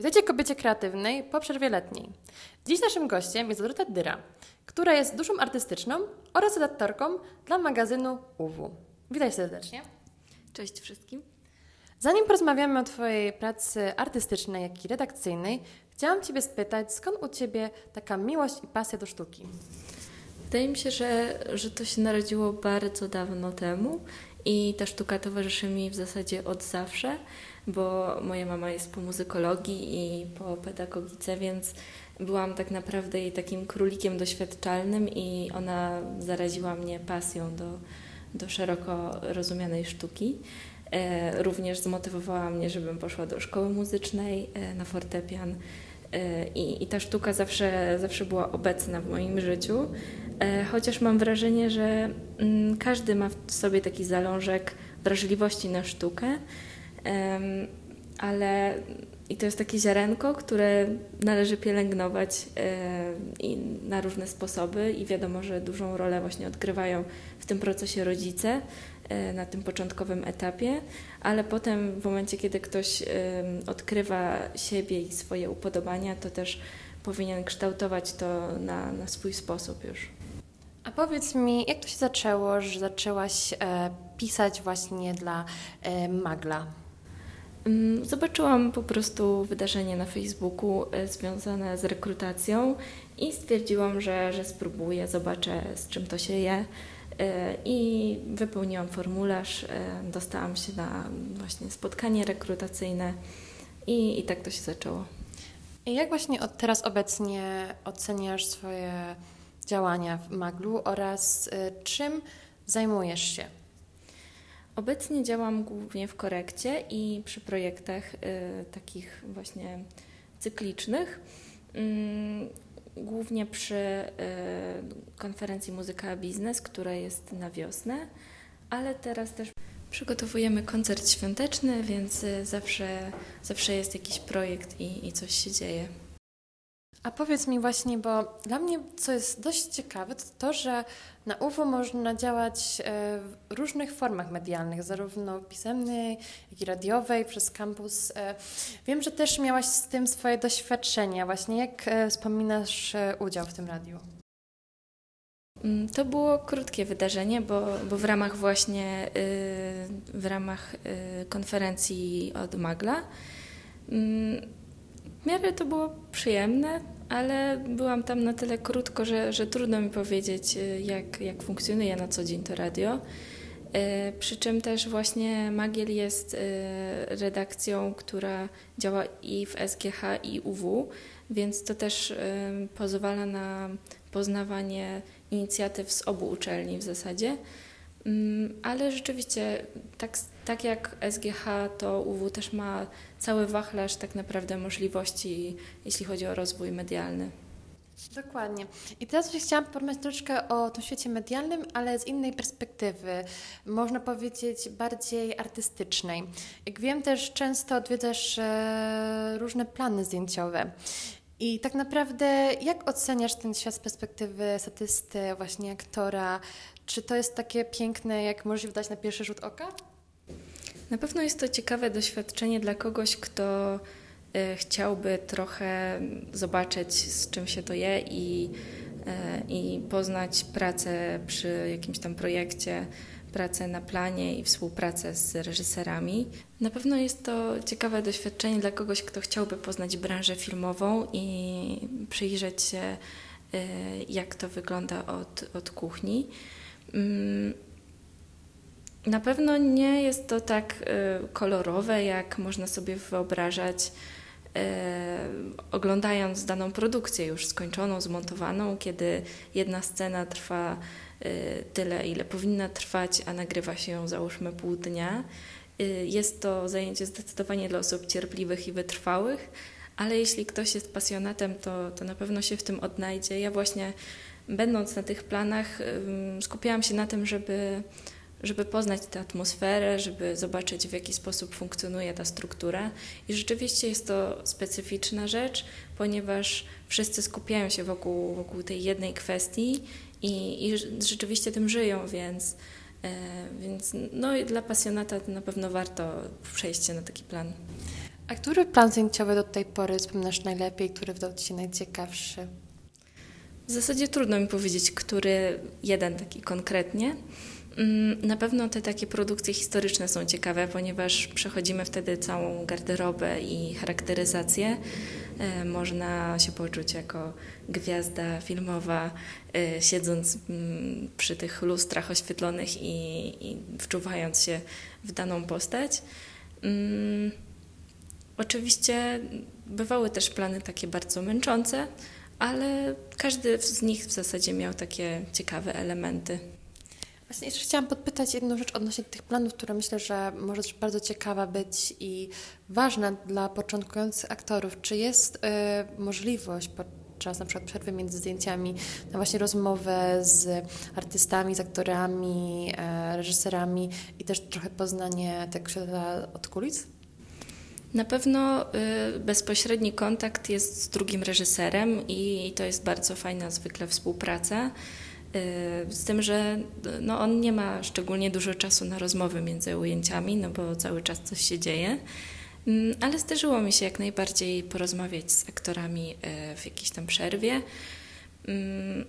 Witajcie kobiecie kreatywnej po przerwie letniej. Dziś naszym gościem jest Dorota Dyra, która jest duszą artystyczną oraz redaktorką dla magazynu UW. Witaj serdecznie. Cześć wszystkim. Zanim porozmawiamy o Twojej pracy artystycznej, jak i redakcyjnej, chciałam Ciebie spytać, skąd u Ciebie taka miłość i pasja do sztuki? Wydaje mi się, że, że to się narodziło bardzo dawno temu i ta sztuka towarzyszy mi w zasadzie od zawsze, bo moja mama jest po muzykologii i po pedagogice, więc byłam tak naprawdę jej takim królikiem doświadczalnym i ona zaraziła mnie pasją do, do szeroko rozumianej sztuki. E, również zmotywowała mnie, żebym poszła do szkoły muzycznej e, na fortepian. E, I, I ta sztuka zawsze, zawsze była obecna w moim życiu, e, chociaż mam wrażenie, że mm, każdy ma w sobie taki zalążek wrażliwości na sztukę, ale i to jest takie ziarenko, które należy pielęgnować e, na różne sposoby. I wiadomo, że dużą rolę właśnie odgrywają w tym procesie rodzice na tym początkowym etapie, ale potem w momencie, kiedy ktoś odkrywa siebie i swoje upodobania, to też powinien kształtować to na, na swój sposób już. A powiedz mi, jak to się zaczęło, że zaczęłaś e, pisać właśnie dla e, Magla? Mm, zobaczyłam po prostu wydarzenie na Facebooku e, związane z rekrutacją i stwierdziłam, że, że spróbuję, zobaczę z czym to się je. E, I wypełniłam formularz, e, dostałam się na właśnie spotkanie rekrutacyjne i, i tak to się zaczęło. I jak właśnie od teraz obecnie oceniasz swoje działania w Maglu oraz y, czym zajmujesz się? Obecnie działam głównie w korekcie i przy projektach y, takich właśnie cyklicznych. Mm, głównie przy y, konferencji Muzyka Biznes, która jest na wiosnę, ale teraz też przygotowujemy koncert świąteczny, więc y, zawsze, zawsze jest jakiś projekt i, i coś się dzieje. A powiedz mi właśnie, bo dla mnie co jest dość ciekawe, to to, że na UWO można działać e, w różnych formach medialnych, zarówno pisemnej, jak i radiowej, przez kampus. E, wiem, że też miałaś z tym swoje doświadczenia. Właśnie jak e, wspominasz udział w tym radiu? Mm, to było krótkie wydarzenie, bo, bo w ramach właśnie w ramach konferencji od Magla mm, w miarę to było przyjemne, ale byłam tam na tyle krótko, że, że trudno mi powiedzieć, y, jak, jak funkcjonuje na co dzień to radio. Y, przy czym też właśnie Magiel jest y, redakcją, która działa i w SGH, i UW, więc to też pozwala na poznawanie inicjatyw z obu uczelni w zasadzie. Mm, ale rzeczywiście, tak, tak jak SGH, to UW też ma cały wachlarz tak naprawdę możliwości, jeśli chodzi o rozwój medialny. Dokładnie. I teraz chciałam porozmawiać troszeczkę o tym świecie medialnym, ale z innej perspektywy, można powiedzieć bardziej artystycznej. Jak wiem, też często odwiedzasz e, różne plany zdjęciowe. I tak naprawdę, jak oceniasz ten świat z perspektywy statysty, właśnie aktora? Czy to jest takie piękne, jak może się wydać na pierwszy rzut oka? Na pewno jest to ciekawe doświadczenie dla kogoś, kto e, chciałby trochę zobaczyć, z czym się to je i, e, i poznać pracę przy jakimś tam projekcie, pracę na planie i współpracę z reżyserami. Na pewno jest to ciekawe doświadczenie dla kogoś, kto chciałby poznać branżę filmową i przyjrzeć się, e, jak to wygląda od, od kuchni. Mm, na pewno nie jest to tak y, kolorowe, jak można sobie wyobrażać, y, oglądając daną produkcję już skończoną, zmontowaną, kiedy jedna scena trwa y, tyle, ile powinna trwać, a nagrywa się ją załóżmy pół dnia. Jest to zajęcie zdecydowanie dla osób cierpliwych i wytrwałych, ale jeśli ktoś jest pasjonatem, to, to na pewno się w tym odnajdzie. Ja właśnie będąc na tych planach, skupiałam się na tym, żeby, żeby poznać tę atmosferę, żeby zobaczyć, w jaki sposób funkcjonuje ta struktura. I rzeczywiście jest to specyficzna rzecz, ponieważ wszyscy skupiają się wokół, wokół tej jednej kwestii i, i rzeczywiście tym żyją, więc. E, więc no dla pasjonata na pewno warto przejście na taki plan. A który plan zajęciowy do tej pory wspominasz najlepiej, który wydał Ci się najciekawszy? W zasadzie trudno mi powiedzieć, który jeden taki konkretnie. Mm, na pewno te takie produkcje historyczne są ciekawe, ponieważ przechodzimy wtedy całą garderobę i charakteryzację. E, można się poczuć jako gwiazda filmowa, e, siedząc mm, przy tych lustrach oświetlonych i, i wczuwając się w daną postać. Mm, oczywiście bywały też plany takie bardzo męczące, ale każdy z nich w zasadzie miał takie ciekawe elementy. Właśnie jeszcze chciałam podpytać jedną rzecz odnośnie tych planów, która myślę, że może też bardzo ciekawa być i ważna dla początkujących aktorów. Czy jest y, możliwość podczas na przykład przerwy między zdjęciami na właśnie rozmowę z artystami, z aktorami, y, reżyserami i też trochę poznanie tego świata od kulis? Na pewno y, bezpośredni kontakt jest z drugim reżyserem i to jest bardzo fajna zwykle współpraca. Y, z tym, że no, on nie ma szczególnie dużo czasu na rozmowy między ujęciami, no bo cały czas coś się dzieje. Mm, ale zdarzyło mi się jak najbardziej porozmawiać z aktorami y, w jakiejś tam przerwie mm,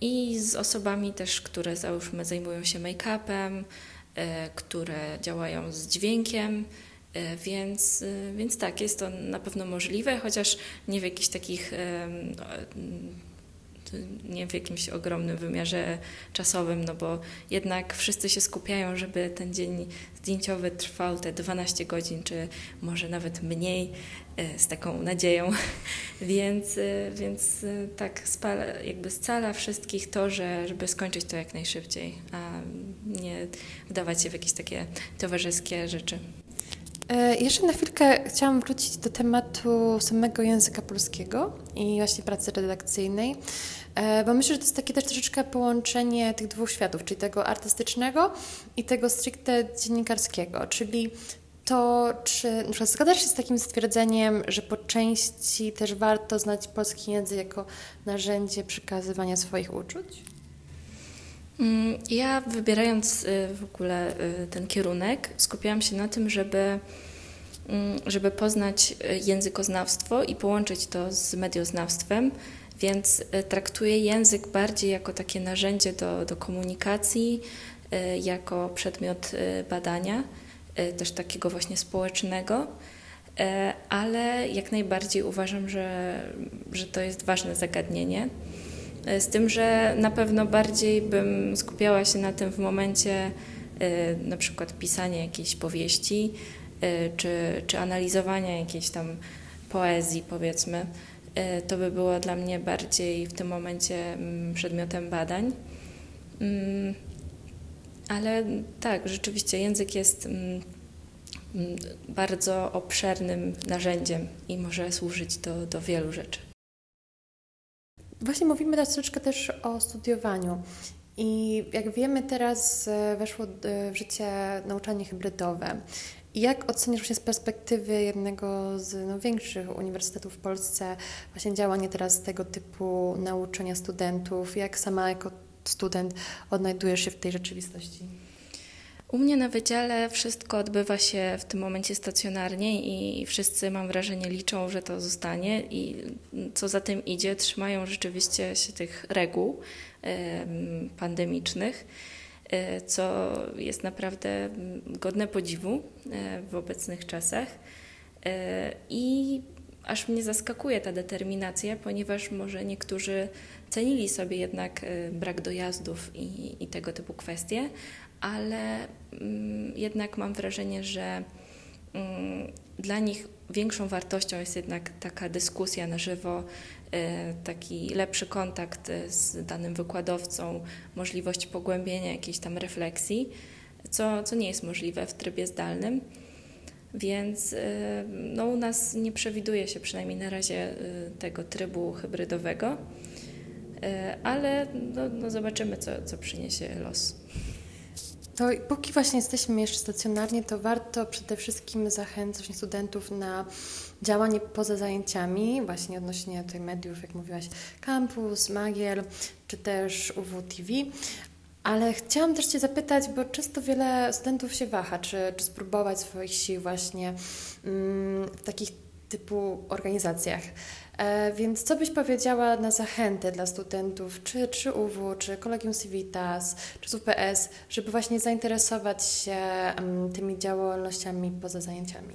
i z osobami też, które załóżmy zajmują się make-upem, które działają z dźwiękiem. Więc, więc tak, jest to na pewno możliwe, chociaż nie w jakichś takich nie w jakimś ogromnym wymiarze czasowym, no bo jednak wszyscy się skupiają, żeby ten dzień zdjęciowy trwał te 12 godzin, czy może nawet mniej, e, z taką nadzieją. więc, e, więc e, tak spala, jakby scala wszystkich to, że, żeby skończyć to jak najszybciej, a nie wdawać się w jakieś takie towarzyskie rzeczy. Jeszcze na chwilkę chciałam wrócić do tematu samego języka polskiego i właśnie pracy redakcyjnej. E, bo myślę, że to jest takie też troszeczkę połączenie tych dwóch światów, czyli tego artystycznego i tego stricte dziennikarskiego, czyli to, czy na przykład zgadzasz się z takim stwierdzeniem, że po części też warto znać polski język jako narzędzie przekazywania swoich uczuć? Mm, ja wybierając y, w ogóle y, ten kierunek, skupiałam się na tym, żeby, mm, żeby poznać y, językoznawstwo i połączyć to z medioznawstwem, więc traktuję język bardziej jako takie narzędzie do, do komunikacji, jako przedmiot badania, też takiego właśnie społecznego, ale jak najbardziej uważam, że, że to jest ważne zagadnienie. Z tym, że na pewno bardziej bym skupiała się na tym w momencie na przykład pisania jakiejś powieści, czy, czy analizowania jakiejś tam poezji, powiedzmy. E, to by było dla mnie bardziej w tym momencie mm, przedmiotem badań. Mm, ale tak, rzeczywiście język jest mm, bardzo obszernym narzędziem i może służyć do, do wielu rzeczy. Właśnie mówimy teraz troszeczkę też o studiowaniu. I jak wiemy, teraz e, weszło w życie nauczanie hybrydowe. Jak oceniasz właśnie z perspektywy jednego z no, większych uniwersytetów w Polsce właśnie działanie teraz tego typu nauczania studentów? Jak sama jako student odnajdujesz się w tej rzeczywistości? U mnie na wydziale wszystko odbywa się w tym momencie stacjonarnie i wszyscy, mam wrażenie, liczą, że to zostanie i co za tym idzie, trzymają rzeczywiście się tych reguł pandemicznych. E, co jest naprawdę godne podziwu e, w obecnych czasach. E, I aż mnie zaskakuje ta determinacja, ponieważ może niektórzy cenili sobie jednak brak dojazdów i, i tego typu kwestie, ale mm, jednak mam wrażenie, że mm, dla nich większą wartością jest jednak taka dyskusja na żywo, e, taki lepszy kontakt e, z danym wykładowcą, możliwość pogłębienia jakiejś tam refleksji, co, co nie jest możliwe w trybie zdalnym. Więc e, no, u nas nie przewiduje się przynajmniej na razie tego trybu hybrydowego, ale no, no zobaczymy, co, co przyniesie los. To póki właśnie jesteśmy jeszcze stacjonarnie, to warto przede wszystkim zachęcać studentów na działanie poza zajęciami, właśnie odnośnie tych mediów, jak mówiłaś, Campus, Magiel, czy też UWTV. Ale chciałam też Cię zapytać, bo często wiele studentów się waha, czy, czy spróbować swoich sił właśnie mm, w takich typu organizacjach. E, więc co byś powiedziała na zachętę dla studentów, czy, czy UW, czy Kolegium Civitas, czy UPS, żeby właśnie zainteresować się um, tymi działalnościami poza zajęciami?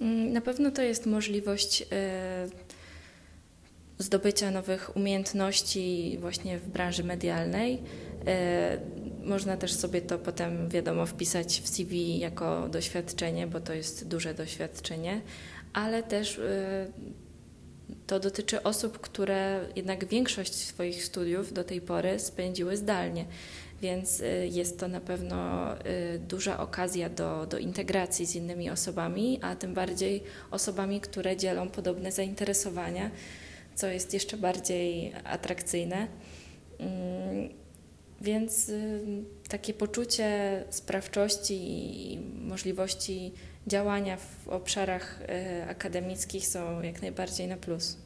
Mm, na pewno to jest możliwość y, zdobycia nowych umiejętności właśnie w branży medialnej. Y, można też sobie to potem, wiadomo, wpisać w CV jako doświadczenie, bo to jest duże doświadczenie, ale też to dotyczy osób, które jednak większość swoich studiów do tej pory spędziły zdalnie, więc y, jest to na pewno y, duża okazja do, do integracji z innymi osobami, a tym bardziej osobami, które dzielą podobne zainteresowania, co jest jeszcze bardziej atrakcyjne. Mm, więc takie poczucie sprawczości i możliwości działania w obszarach e, akademickich są jak najbardziej na plus.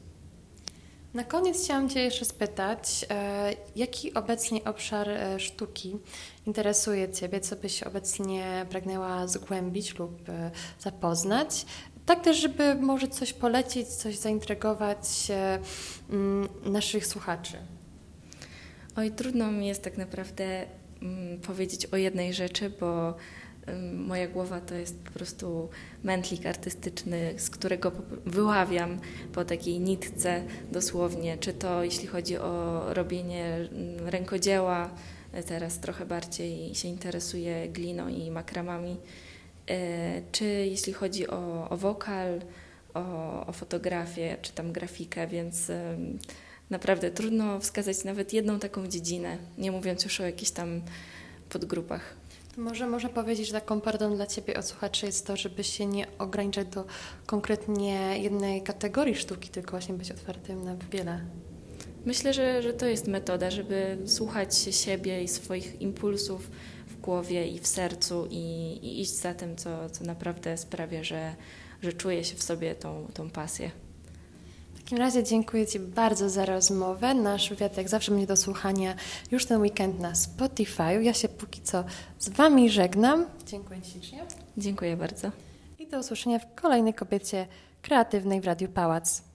Na koniec chciałam Cię jeszcze spytać, e, jaki obecnie obszar e, sztuki interesuje Ciebie, co byś obecnie pragnęła zgłębić lub zapoznać? Tak też, żeby może coś polecić, coś zaintrygować mm, naszych słuchaczy. Oj, trudno mi jest tak naprawdę mm, powiedzieć o jednej rzeczy, bo moja głowa to jest po prostu mętlik artystyczny, z którego wyławiam po takiej nitce dosłownie, czy to jeśli chodzi o robienie rękodzieła, teraz trochę bardziej się interesuję gliną i makramami, e, czy jeśli chodzi o, o wokal, o, o fotografię, czy tam grafikę, więc naprawdę trudno wskazać nawet jedną taką dziedzinę, nie mówiąc już o jakichś tam podgrupach. Może można powiedzieć, że taką porą dla Ciebie od słuchaczy jest to, żeby się nie ograniczać do konkretnie jednej kategorii sztuki, tylko właśnie być otwartym na wiele. Myślę, że, że to jest metoda, żeby słuchać siebie i swoich impulsów w głowie i w sercu i, i iść za tym, co, co naprawdę sprawia, że, że czuję się w sobie tą, tą pasję takim razie dziękuję Ci bardzo za rozmowę. Nasz wywiad jak zawsze będzie do słuchania już ten weekend na Spotify. Ja się póki co z Wami żegnam. Dziękuję ślicznie. Dziękuję bardzo. I do usłyszenia w kolejnej kobiecie kreatywnej w Radiu Pałac.